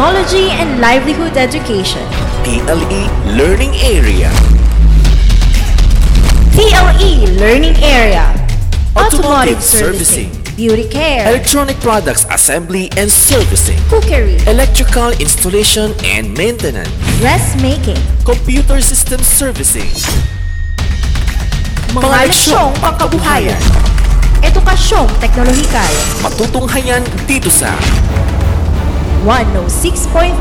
Technology and Livelihood Education. TLE Learning Area TLE Learning Area. Automotive Servicing Beauty Care. Electronic Products Assembly and Servicing Cookery. Electrical Installation and Maintenance Dressmaking. Computer System Servicing Mga leksyong pangkabuhayan. Edukasyong teknolohikal. Matutunghayan dito sa 106.3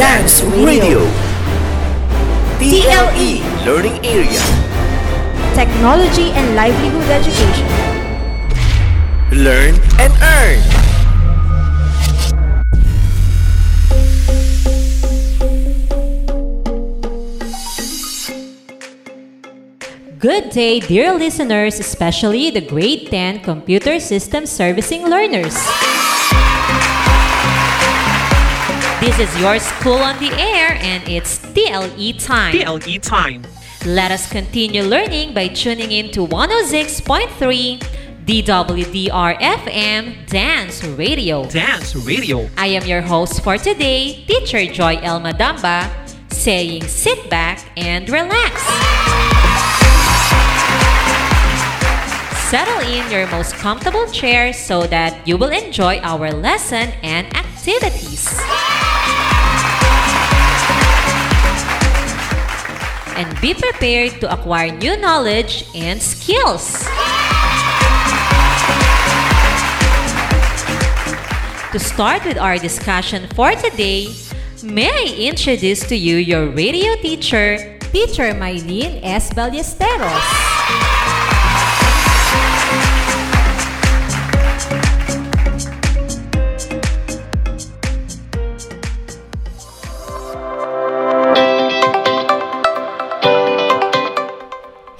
Dance Radio TLE Learning Area Technology and Livelihood Education. Learn and Earn Good day, dear listeners, especially the grade 10 computer system servicing learners. This is your school on the air and it's TLE time. TLE time. Let us continue learning by tuning in to 106.3 DWDR FM Dance Radio. Dance Radio. I am your host for today, Teacher Joy Elma Damba, saying sit back and relax. Settle in your most comfortable chair so that you will enjoy our lesson and activities. And be prepared to acquire new knowledge and skills. To start with our discussion for today, may I introduce to you your radio teacher, Teacher Mylene S. Ballesteros.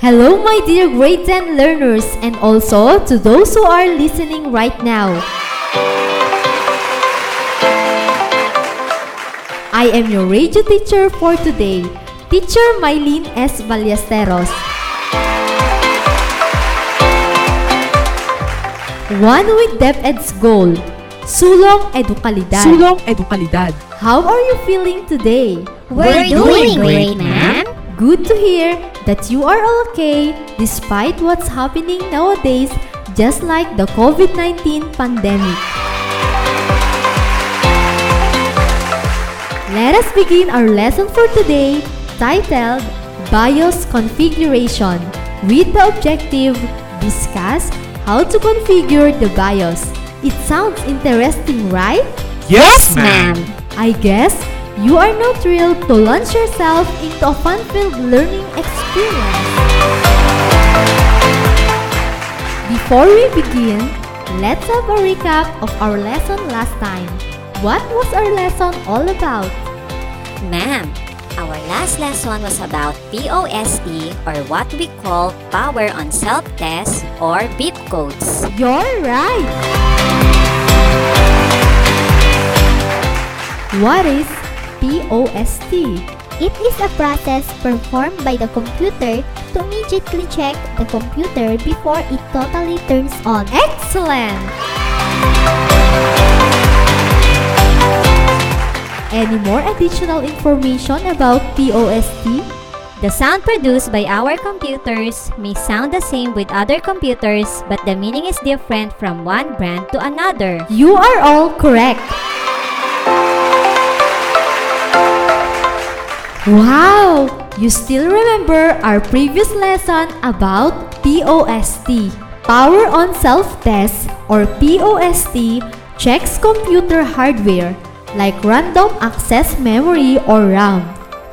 Hello, my dear grade 10 learners, and also to those who are listening right now. I am your radio teacher for today, Teacher Mylene S. Ballesteros. One with DepEd's goal, Sulong Edukalidad. Sulong Edukalidad. How are you feeling today? We're doing great, ma'am. Good to hear that you are okay despite what's happening nowadays, just like the COVID 19 pandemic. Let us begin our lesson for today titled BIOS Configuration with the objective Discuss how to configure the BIOS. It sounds interesting, right? Yes, Ma'am. I guess you are now thrilled to launch yourself into a fun-filled learning experience. Before we begin, let's have a recap of our lesson last time. What was our lesson all about? Ma'am, our last lesson was about POST or what we call Power on Self-Test or beep codes. You're right! What is POST? It is a process performed by the computer to immediately check the computer before it totally turns on. Excellent! Any more additional information about POST? The sound produced by our computers may sound the same with other computers, but the meaning is different from one brand to another. You are all correct. Wow! You still remember our previous lesson about POST. Power on Self-Test or POST checks computer hardware like random access memory or RAM,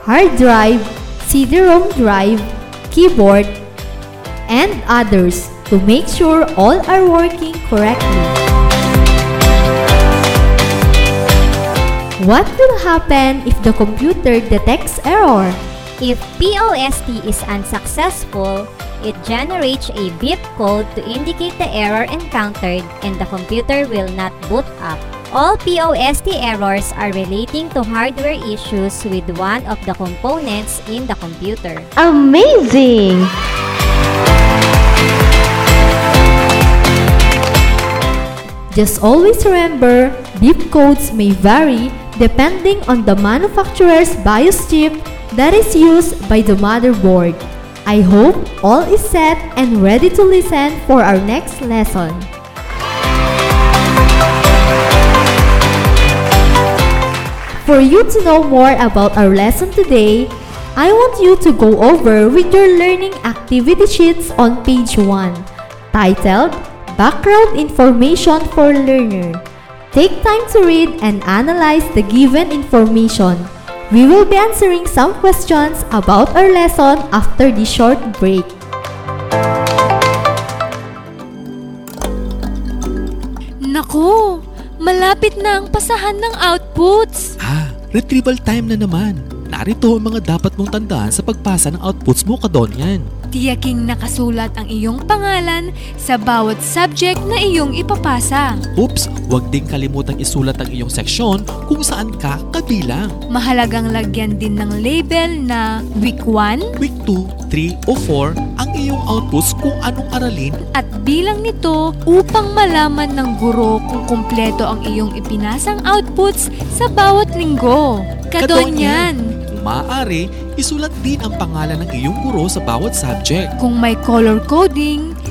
hard drive, CD-ROM drive, keyboard, and others to make sure all are working correctly. What will happen if the computer detects error? If POST is unsuccessful, it generates a beep code to indicate the error encountered and the computer will not boot up. All POST errors are relating to hardware issues with one of the components in the computer. Amazing! Just always remember, beep codes may vary depending on the manufacturer's BIOS chip that is used by the motherboard. I hope all is set and ready to listen for our next lesson. For you to know more about our lesson today, I want you to go over with your learning activity sheets on page 1, titled Background Information for Learner. Take time to read and analyze the given information. We will be answering some questions about our lesson after this short break. Nako, malapit na ang pasahan ng outputs. Ah, retrieval time na naman. Narito ang mga dapat mong tandaan sa pagpasa ng outputs mo kadonyan. Tiyaking nakasulat ang iyong pangalan sa bawat subject na iyong ipapasa. Oops, huwag ding kalimutang isulat ang iyong seksyon kung saan ka kabilang. Mahalagang lagyan din ng label na Week 1 Week 2, 3 o 4 ang iyong outputs kung anong aralin at bilang nito upang malaman ng guro kung kumpleto ang iyong ipinasang outputs sa bawat linggo. Kadonyan! Kung maaari, isulat din ang pangalan ng iyong guro sa bawat subject. Kung may color coding,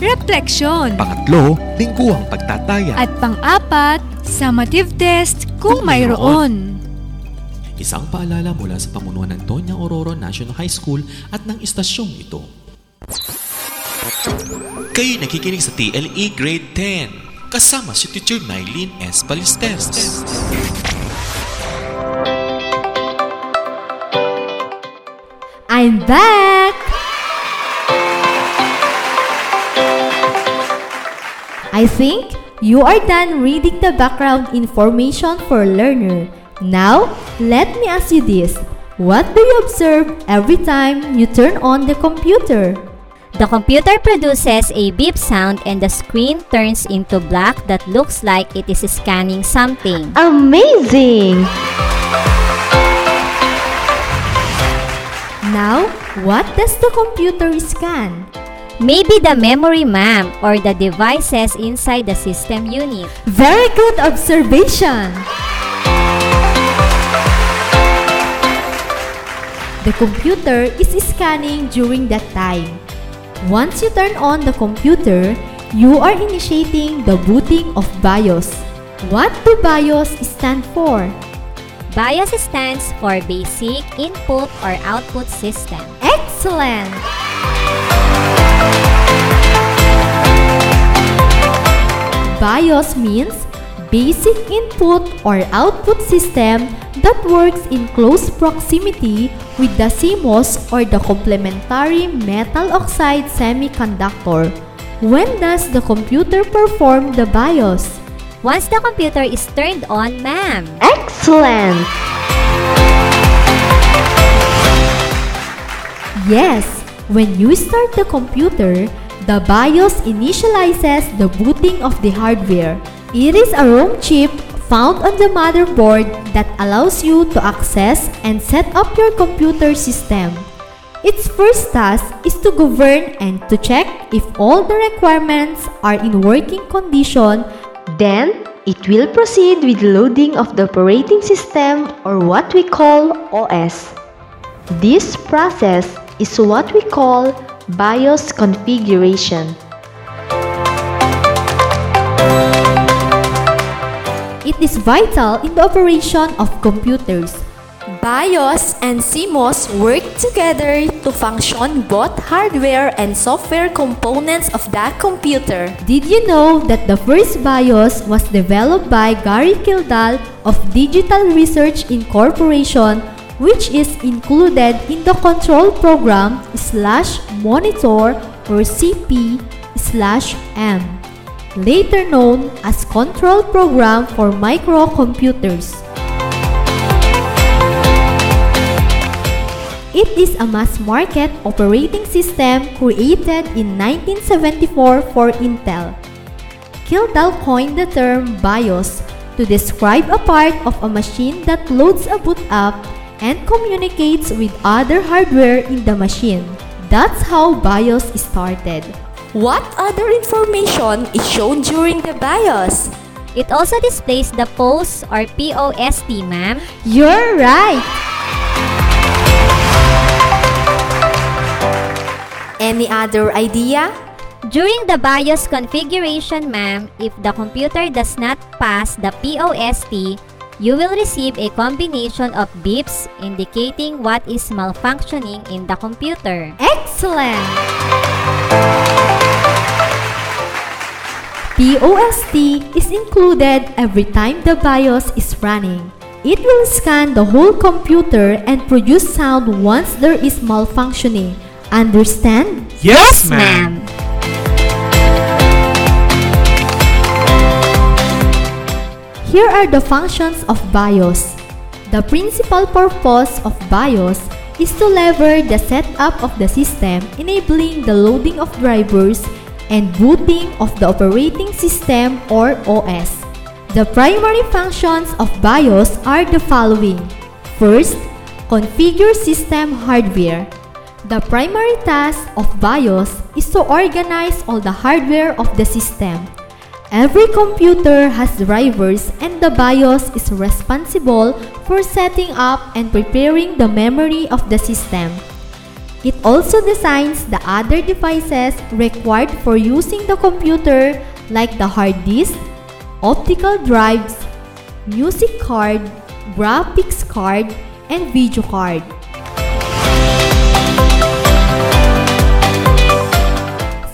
refleksyon. Pangatlo, lingguhang pagtataya. At pang-apat, summative test kung mayroon. Isang paalala mula sa pamunuan ng Tonya Aurora National High School at ng istasyong ito. Kayo nakikinig sa TLE Grade 10 kasama si Teacher Mylene S. Ballesteros. I'm back! I think you are done reading the background information for learner. Now, let me ask you this. What do you observe every time you turn on the computer? The computer produces a beep sound and the screen turns into black that looks like it is scanning something. Amazing! Now, what does the computer scan? Maybe the memory ma'am or the devices inside the system unit. Very good observation! The computer is scanning during that time. Once you turn on the computer, you are initiating the booting of BIOS. What do BIOS stand for? BIOS stands for Basic Input or Output System. Excellent! BIOS means Basic Input or Output System that works in close proximity with the CMOS or the complementary metal oxide semiconductor. When does the computer perform the BIOS? Once the computer is turned on, ma'am. Excellent! Yes, when you start the computer, the BIOS initializes the booting of the hardware. It is a ROM chip found on the motherboard that allows you to access and set up your computer system. Its first task is to govern and to check if all the requirements are in working condition. Then, it will proceed with loading of the operating system or what we call OS. This process is what we call BIOS configuration. It is vital in the operation of computers. BIOS and CMOS work together to function both hardware and software components of that computer. Did you know that the first BIOS was developed by Gary Kildall of Digital Research Incorporation which is included in the control program slash monitor or CP slash M, later known as control program for microcomputers. It is a mass-market operating system created in 1974 for Intel. Kildall coined the term BIOS to describe a part of a machine that loads a boot up and communicates with other hardware in the machine. That's how BIOS started. What other information is shown during the BIOS? It also displays the POS or POST, ma'am. You're right! Any other idea? During the BIOS configuration, ma'am, if the computer does not pass the POST, you will receive a combination of beeps indicating what is malfunctioning in the computer. Excellent! POST is included every time the BIOS is running. It will scan the whole computer and produce sound once there is malfunctioning. Understand? Yes, ma'am. Here are the functions of BIOS. The principal purpose of BIOS is to lever the setup of the system, enabling the loading of drivers and booting of the operating system or OS. The primary functions of BIOS are the following. First, configure system hardware. The primary task of BIOS is to organize all the hardware of the system. Every computer has drivers and the BIOS is responsible for setting up and preparing the memory of the system. It also designs the other devices required for using the computer like the hard disk, optical drives, music card, graphics card, and video card.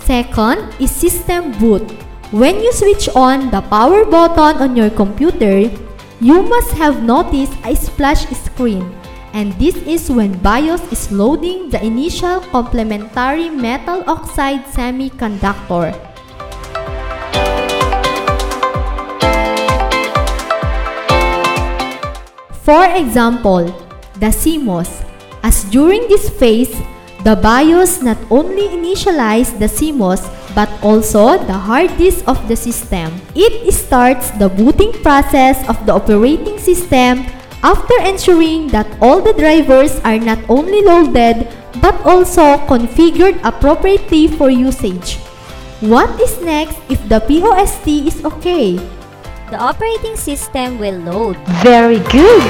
Second is system boot. When you switch on the power button on your computer, you must have noticed a splash screen and this is when BIOS is loading the initial complementary metal oxide semiconductor. For example, the CMOS. As during this phase, the BIOS not only initializes the CMOS but also the hard disk of the system. It starts the booting process of the operating system after ensuring that all the drivers are not only loaded but also configured appropriately for usage. What is next if the POST is okay? The operating system will load. Very good!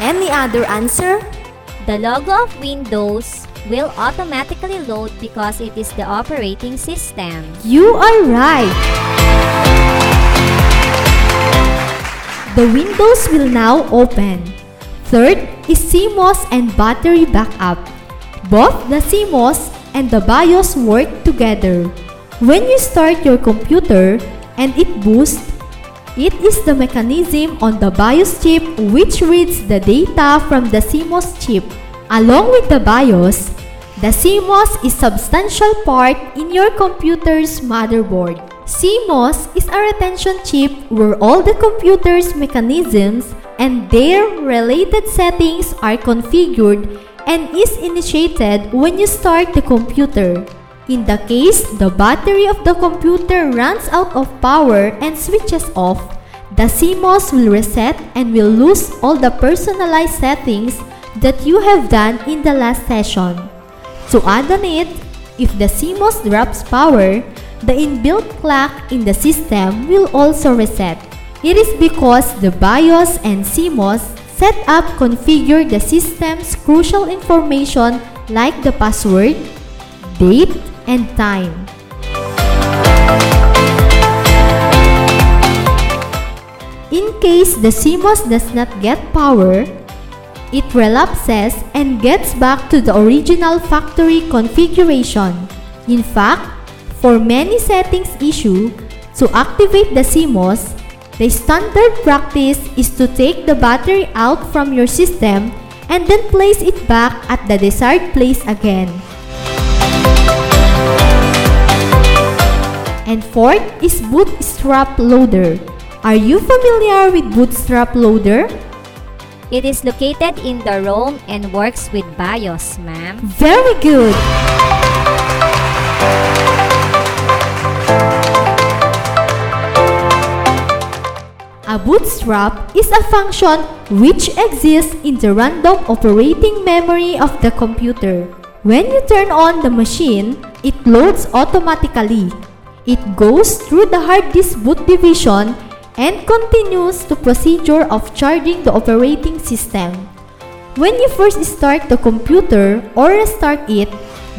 Any other answer? The logo of Windows will automatically load because it is the operating system. You are right! The windows will now open. Third is CMOS and battery backup. Both the CMOS and the BIOS work together. When you start your computer and it boosts, it is the mechanism on the BIOS chip which reads the data from the CMOS chip. Along with the BIOS, the CMOS is a substantial part in your computer's motherboard. CMOS is a retention chip where all the computer's mechanisms and their related settings are configured and is initiated when you start the computer. In the case the battery of the computer runs out of power and switches off, the CMOS will reset and will lose all the personalized settings that you have done in the last session. To add on it, if the CMOS drops power, the inbuilt clock in the system will also reset. It is because the BIOS and CMOS setup configure the system's crucial information like the password, date, and time. In case the CMOS does not get power, it relapses and gets back to the original factory configuration. In fact, for many settings issue, to activate the CMOS, the standard practice is to take the battery out from your system and then place it back at the desired place again. And fourth is Bootstrap Loader. Are you familiar with Bootstrap Loader? It is located in the ROM and works with BIOS, ma'am. Very good! A bootstrap is a function which exists in the random operating memory of the computer. When you turn on the machine, it loads automatically. It goes through the hard disk boot division and continues the procedure of charging the operating system. When you first start the computer or restart it,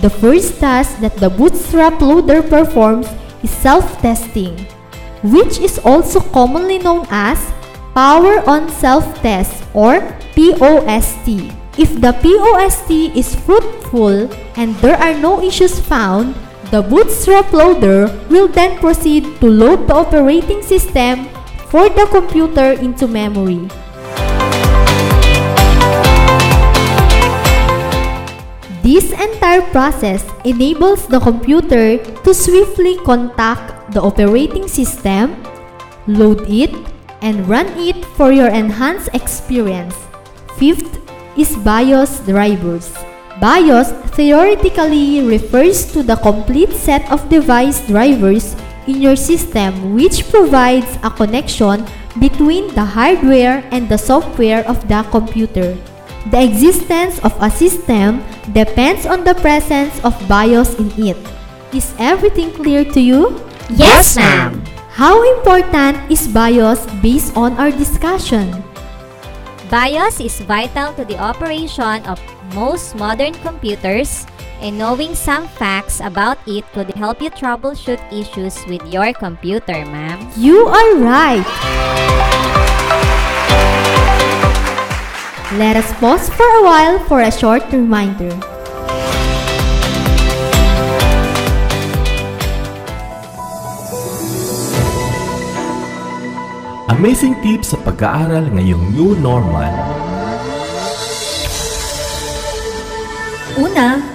the first task that the bootstrap loader performs is self-testing, which is also commonly known as Power on Self-Test or POST. If the POST is fruitful and there are no issues found, the bootstrap loader will then proceed to load the operating system for the computer into memory. This entire process enables the computer to swiftly contact the operating system, load it, and run it for your enhanced experience. Fifth is BIOS drivers. BIOS theoretically refers to the complete set of device drivers in your system which provides a connection between the hardware and the software of the computer. The existence of a system depends on the presence of BIOS in it. Is everything clear to you? Yes, ma'am. How important is BIOS based on our discussion? BIOS is vital to the operation of most modern computers and knowing some facts about it could help you troubleshoot issues with your computer, ma'am. You are right! Let us pause for a while for a short reminder. Amazing tips sa pag-aaral ngayong new normal. Una,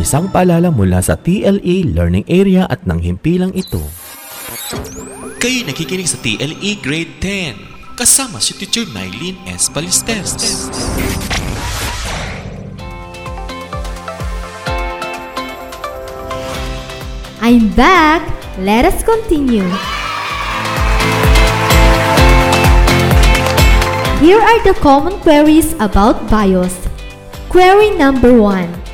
Isang paalala mula sa TLE Learning Area at ng himpilang ito. Kayo nakikinig sa TLE Grade 10 kasama si Teacher Mylene S. Balistes. I'm back! Let us continue. Here are the common queries about BIOS. Query number 1.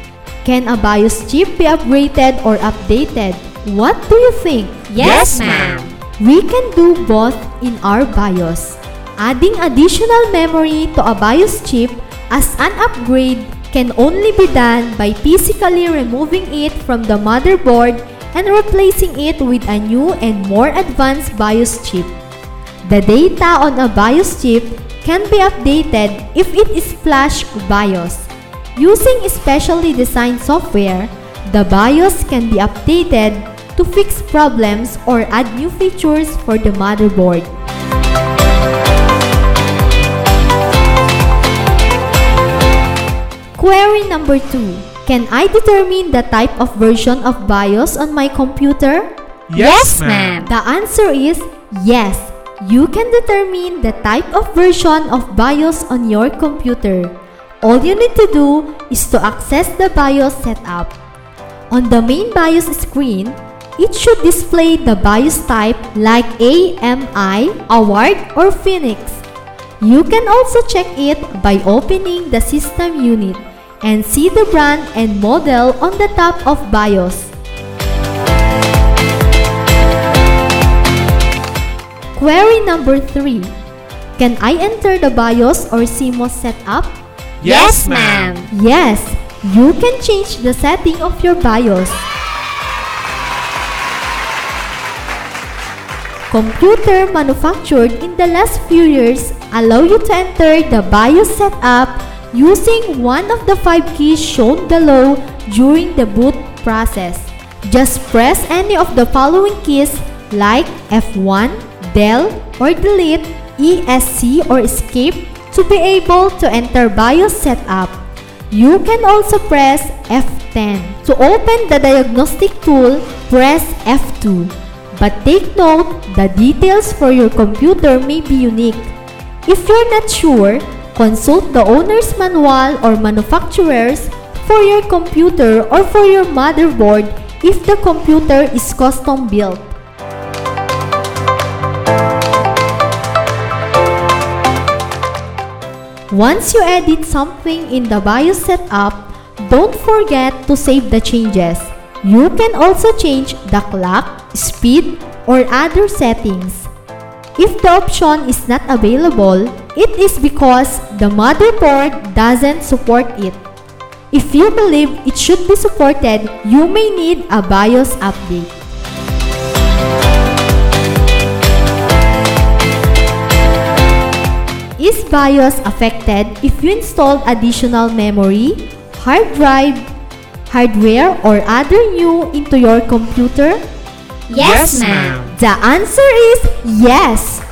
Can a BIOS chip be upgraded or updated? What do you think? Yes, ma'am. We can do both in our BIOS. Adding additional memory to a BIOS chip as an upgrade can only be done by physically removing it from the motherboard and replacing it with a new and more advanced BIOS chip. The data on a BIOS chip can be updated if it is flash BIOS. Using specially designed software, the BIOS can be updated to fix problems or add new features for the motherboard. Query number 2. Can I determine the type of version of BIOS on my computer? Yes, ma'am. The answer is yes. You can determine the type of version of BIOS on your computer. All you need to do is to access the BIOS setup. On the main BIOS screen, it should display the BIOS type like AMI, Award, or Phoenix. You can also check it by opening the system unit and see the brand and model on the top of BIOS. Query number 3. Can I enter the BIOS or CMOS setup? Yes, ma'am. Yes, you can change the setting of your BIOS. Computer manufactured in the last few years allow you to enter the BIOS setup using one of the five keys shown below during the boot process. Just press any of the following keys like F1, Del, or Delete, ESC, or Escape to be able to enter BIOS setup. You can also press F10. To open the diagnostic tool, press F2. But take note, the details for your computer may be unique. If you're not sure, consult the owner's manual or manufacturer's for your computer or for your motherboard if the computer is custom built. Once you edit something in the BIOS setup, don't forget to save the changes. You can also change the clock, speed, or other settings. If the option is not available, it is because the motherboard doesn't support it. If you believe it should be supported, you may need a BIOS update. Is BIOS affected if you installed additional memory, hard drive, hardware, or other new into your computer? Yes, ma'am. The answer is yes.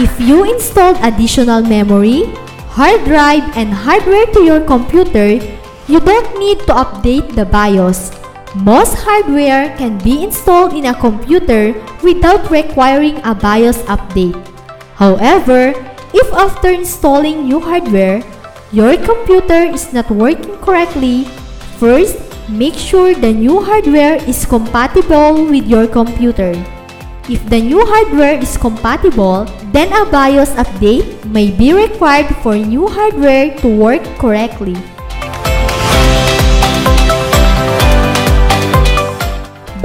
If you installed additional memory, hard drive, and hardware to your computer, you don't need to update the BIOS. Most hardware can be installed in a computer without requiring a BIOS update. However, if after installing new hardware, your computer is not working correctly, first, make sure the new hardware is compatible with your computer. If the new hardware is compatible, then a BIOS update may be required for new hardware to work correctly.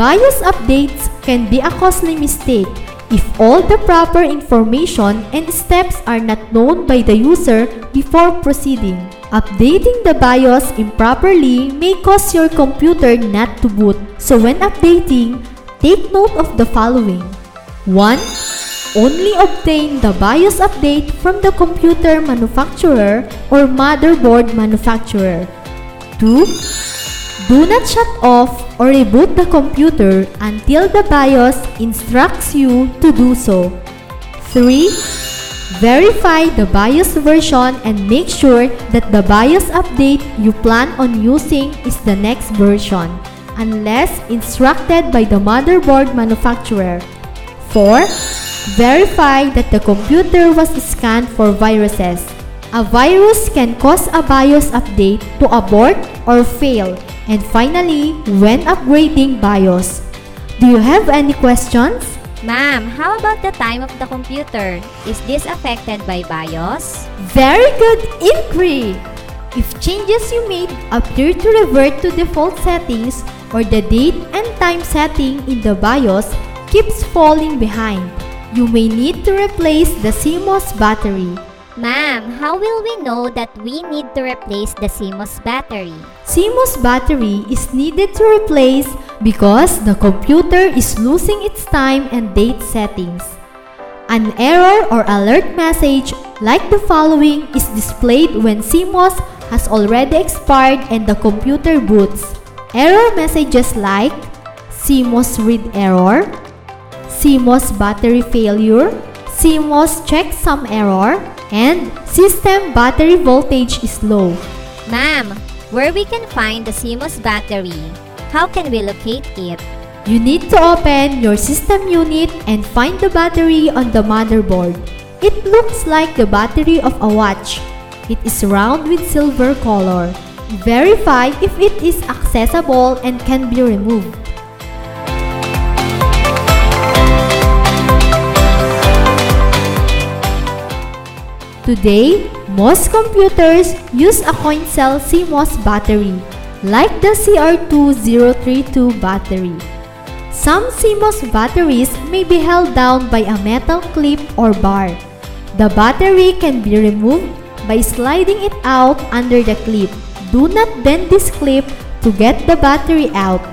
BIOS updates can be a costly mistake if all the proper information and steps are not known by the user before proceeding. Updating the BIOS improperly may cause your computer not to boot. So when updating, take note of the following. 1. Only obtain the BIOS update from the computer manufacturer or motherboard manufacturer. 2. Do not shut off or reboot the computer until the BIOS instructs you to do so. 3. Verify the BIOS version and make sure that the BIOS update you plan on using is the next version, unless instructed by the motherboard manufacturer. 4. Verify that the computer was scanned for viruses. A virus can cause a BIOS update to abort or fail. And finally, when upgrading BIOS. Do you have any questions? Ma'am, how about the time of the computer? Is this affected by BIOS? Very good inquiry! If changes you made appear to revert to default settings or the date and time setting in the BIOS keeps falling behind, you may need to replace the CMOS battery. Ma'am, how will we know that we need to replace the CMOS battery? CMOS battery is needed to replace because the computer is losing its time and date settings. An error or alert message like the following is displayed when CMOS has already expired and the computer boots. Error messages like CMOS read error, CMOS battery failure, CMOS checksum error, and system battery voltage is low. Ma'am, where we can find the CMOS battery? How can we locate it? You need to open your system unit and find the battery on the motherboard. It looks like the battery of a watch. It is round with silver color. Verify if it is accessible and can be removed. Today, most computers use a coin cell CMOS battery, like the CR2032 battery. Some CMOS batteries may be held down by a metal clip or bar. The battery can be removed by sliding it out under the clip. Do not bend this clip to get the battery out,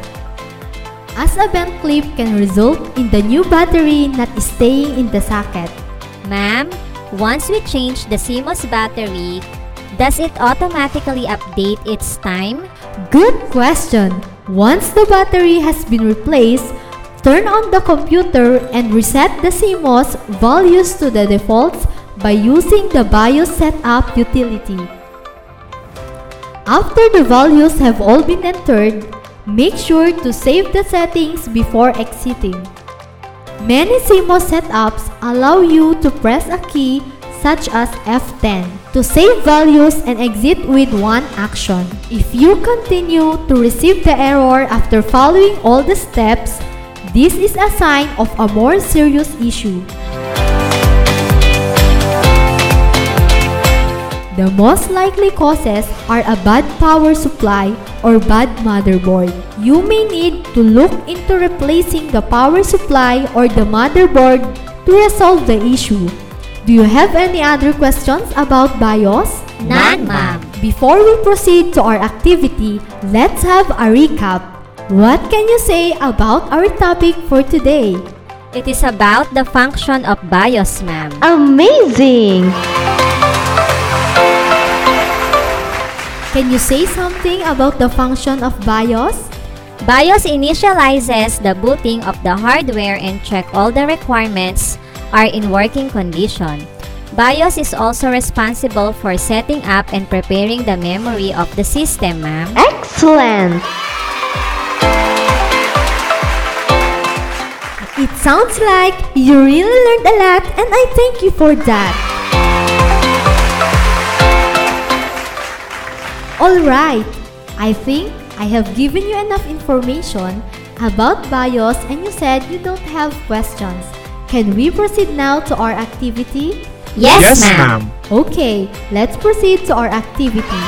as a bent clip can result in the new battery not staying in the socket. Ma'am, once we change the CMOS battery, does it automatically update its time? Good question! Once the battery has been replaced, turn on the computer and reset the CMOS values to the defaults by using the BIOS setup utility. After the values have all been entered, make sure to save the settings before exiting. Many CMOS setups allow you to press a key such as F10 to save values and exit with one action. If you continue to receive the error after following all the steps, this is a sign of a more serious issue. The most likely causes are a bad power supply or bad motherboard. You may need to look into replacing the power supply or the motherboard to resolve the issue. Do you have any other questions about BIOS? None, ma'am. Before we proceed to our activity, let's have a recap. What can you say about our topic for today? It is about the function of BIOS, ma'am. Amazing! Can you say something about the function of BIOS? BIOS initializes the booting of the hardware and check all the requirements are in working condition. BIOS is also responsible for setting up and preparing the memory of the system, ma'am. Excellent! It sounds like you really learned a lot and I thank you for that. Alright, I think I have given you enough information about BIOS and you said you don't have questions. Can we proceed now to our activity? Yes, Yes, ma'am. ma'am. Okay, let's proceed to our activity.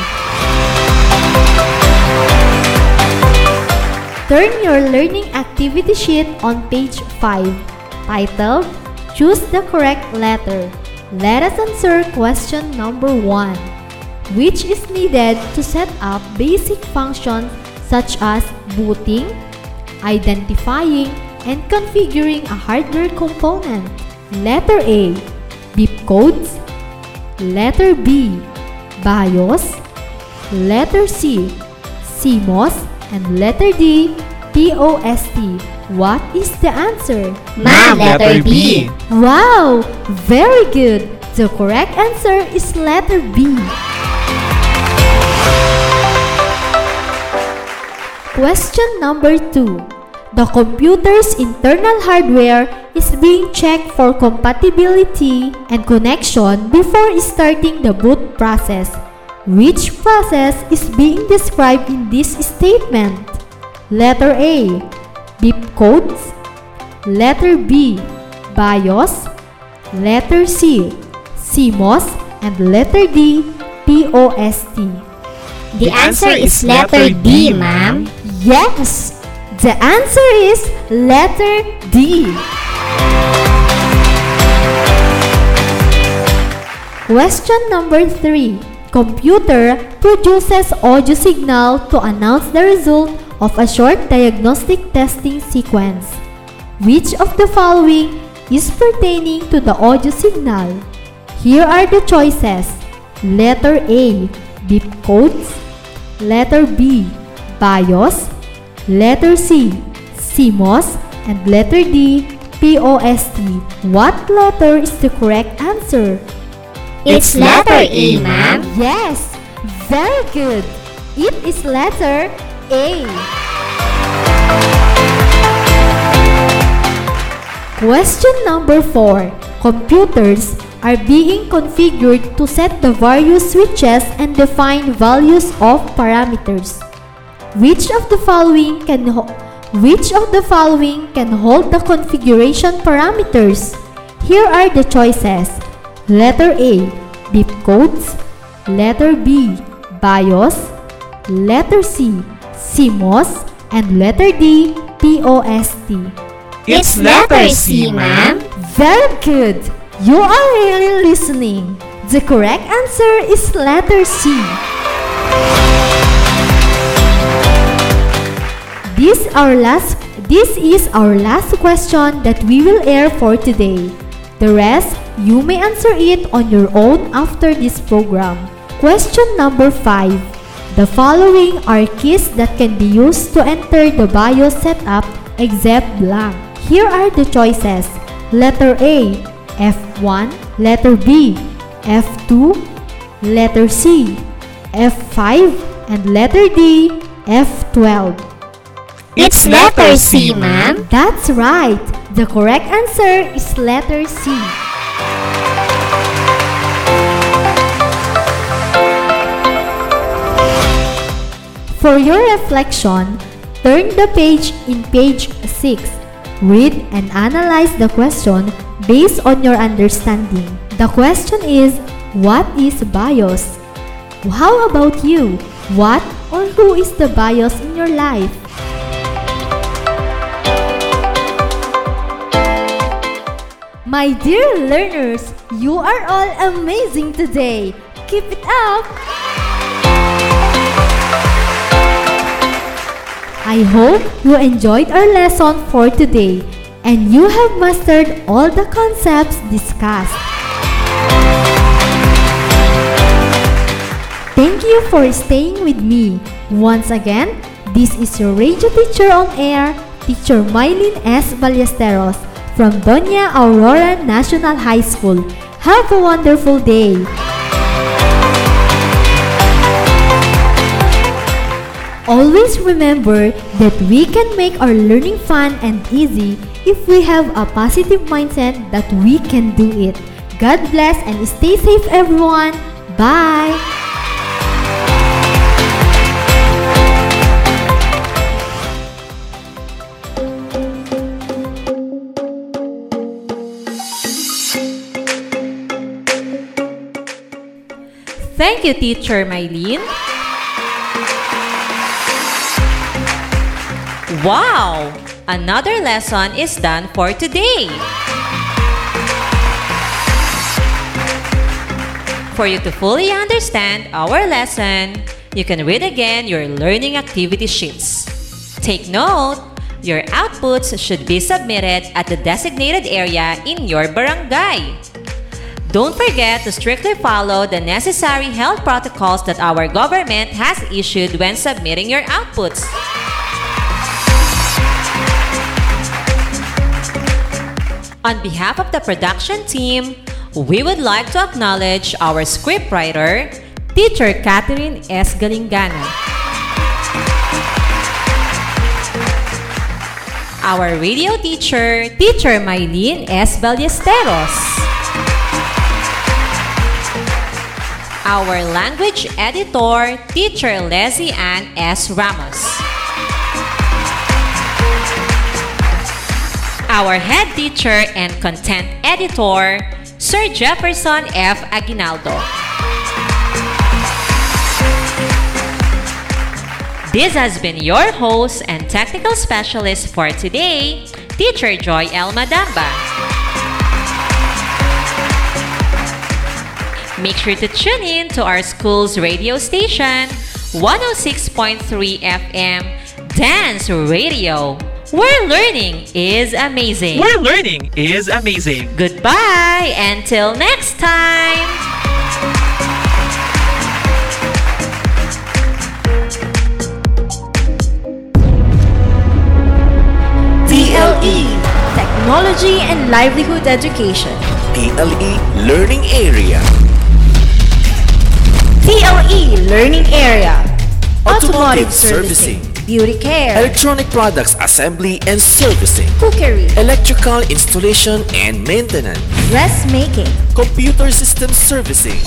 Turn your learning activity sheet on page 5, titled Choose the correct letter. Let us answer question number 1 which is needed to set up basic functions such as booting, identifying, and configuring a hardware component. Letter A, beep codes. Letter B, BIOS. Letter C, CMOS. And letter D, POST. What is the answer? Ma'am, letter B. Wow! Very good! The correct answer is letter B. Question number 2. The computer's internal hardware is being checked for compatibility and connection before starting the boot process. Which process is being described in this statement? Letter A. beep codes Letter B. BIOS Letter C. CMOS and letter D. POST. The answer is letter D, ma'am. Yes! The answer is letter D. Question number 3. Computer produces audio signal to announce the result of a short diagnostic testing sequence. Which of the following is pertaining to the audio signal? Here are the choices. Letter A. Beep codes. Letter B, BIOS. Letter C, CMOS. And letter D, POST. What letter is the correct answer? It's letter A, ma'am. Yes, very good. It is letter A. Question number 4. Computers are being configured to set the various switches and define values of parameters. Which of the following can which of the following can hold the configuration parameters? Here are the choices. Letter A, beep codes. Letter B, BIOS. Letter C, CMOS. And letter D, POST. It's letter C, ma'am. Very good. You are really listening. The correct answer is letter C. This our last this is our last question that we will air for today. The rest you may answer it on your own after this program. Question number 5. The following are keys that can be used to enter the BIOS setup except blank. Here are the choices. Letter A, F1, letter B, F2, letter C, F5, and letter D, F12. It's letter C, ma'am. That's right. The correct answer is letter C. For your reflection, turn the page in page 6. Read and analyze the question based on your understanding. The question is, what is bias? How about you? What or who is the bias in your life? My dear learners, you are all amazing today. Keep it up! I hope you enjoyed our lesson for today and you have mastered all the concepts discussed. Thank you for staying with me. Once again, this is your radio teacher on air, Teacher Mylene S. Ballesteros from Doña Aurora National High School. Have a wonderful day! Always remember that we can make our learning fun and easy if we have a positive mindset that we can do it. God bless and stay safe everyone. Bye! Thank you, Teacher Mylene. Wow! Another lesson is done for today. For you to fully understand our lesson, you can read again your learning activity sheets. Take note, your outputs should be submitted at the designated area in your barangay. Don't forget to strictly follow the necessary health protocols that our government has issued when submitting your outputs. On behalf of the production team, we would like to acknowledge our scriptwriter, Teacher Catherine S. Galingana. Our radio teacher, Teacher Mylene S. Ballesteros. Our language editor, Teacher Leslie Ann S. Ramos. Our head teacher and content editor, Sir Jefferson F. Aguinaldo. This has been your host and technical specialist for today, Teacher Joy L. Madamba. Make sure to tune in to our school's radio station, 106.3 FM Dance Radio, where learning is amazing. Where learning is amazing. Goodbye until next time. TLE Technology and Livelihood Education TLE Learning Area TLE Learning Area. Automotive Servicing. Beauty Care. Electronic Products Assembly and Servicing. Cookery. Electrical Installation and Maintenance. Dressmaking. Computer System Servicing.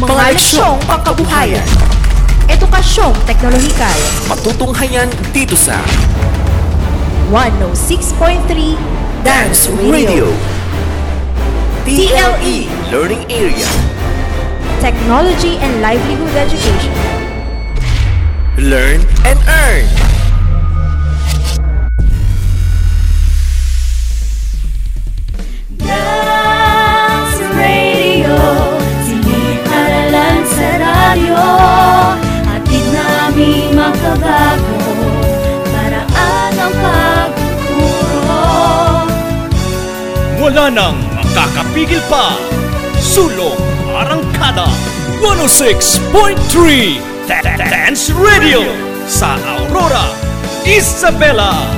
Mga leksyong pangkabuhayan. Edukasyong teknolohikal. Matutunghayan dito sa 106.3 Dance Radio. TLE Learning Area. Technology and Livelihood Education. Learn and earn. Dance Radio Siniaralan sa radyo Atid namin makabago Paraan ang pagtuturo Wala nang makakapigil pa. Sulong Arangkada 106.3 Da- Da- Dance Radio sa Aurora, Isabela.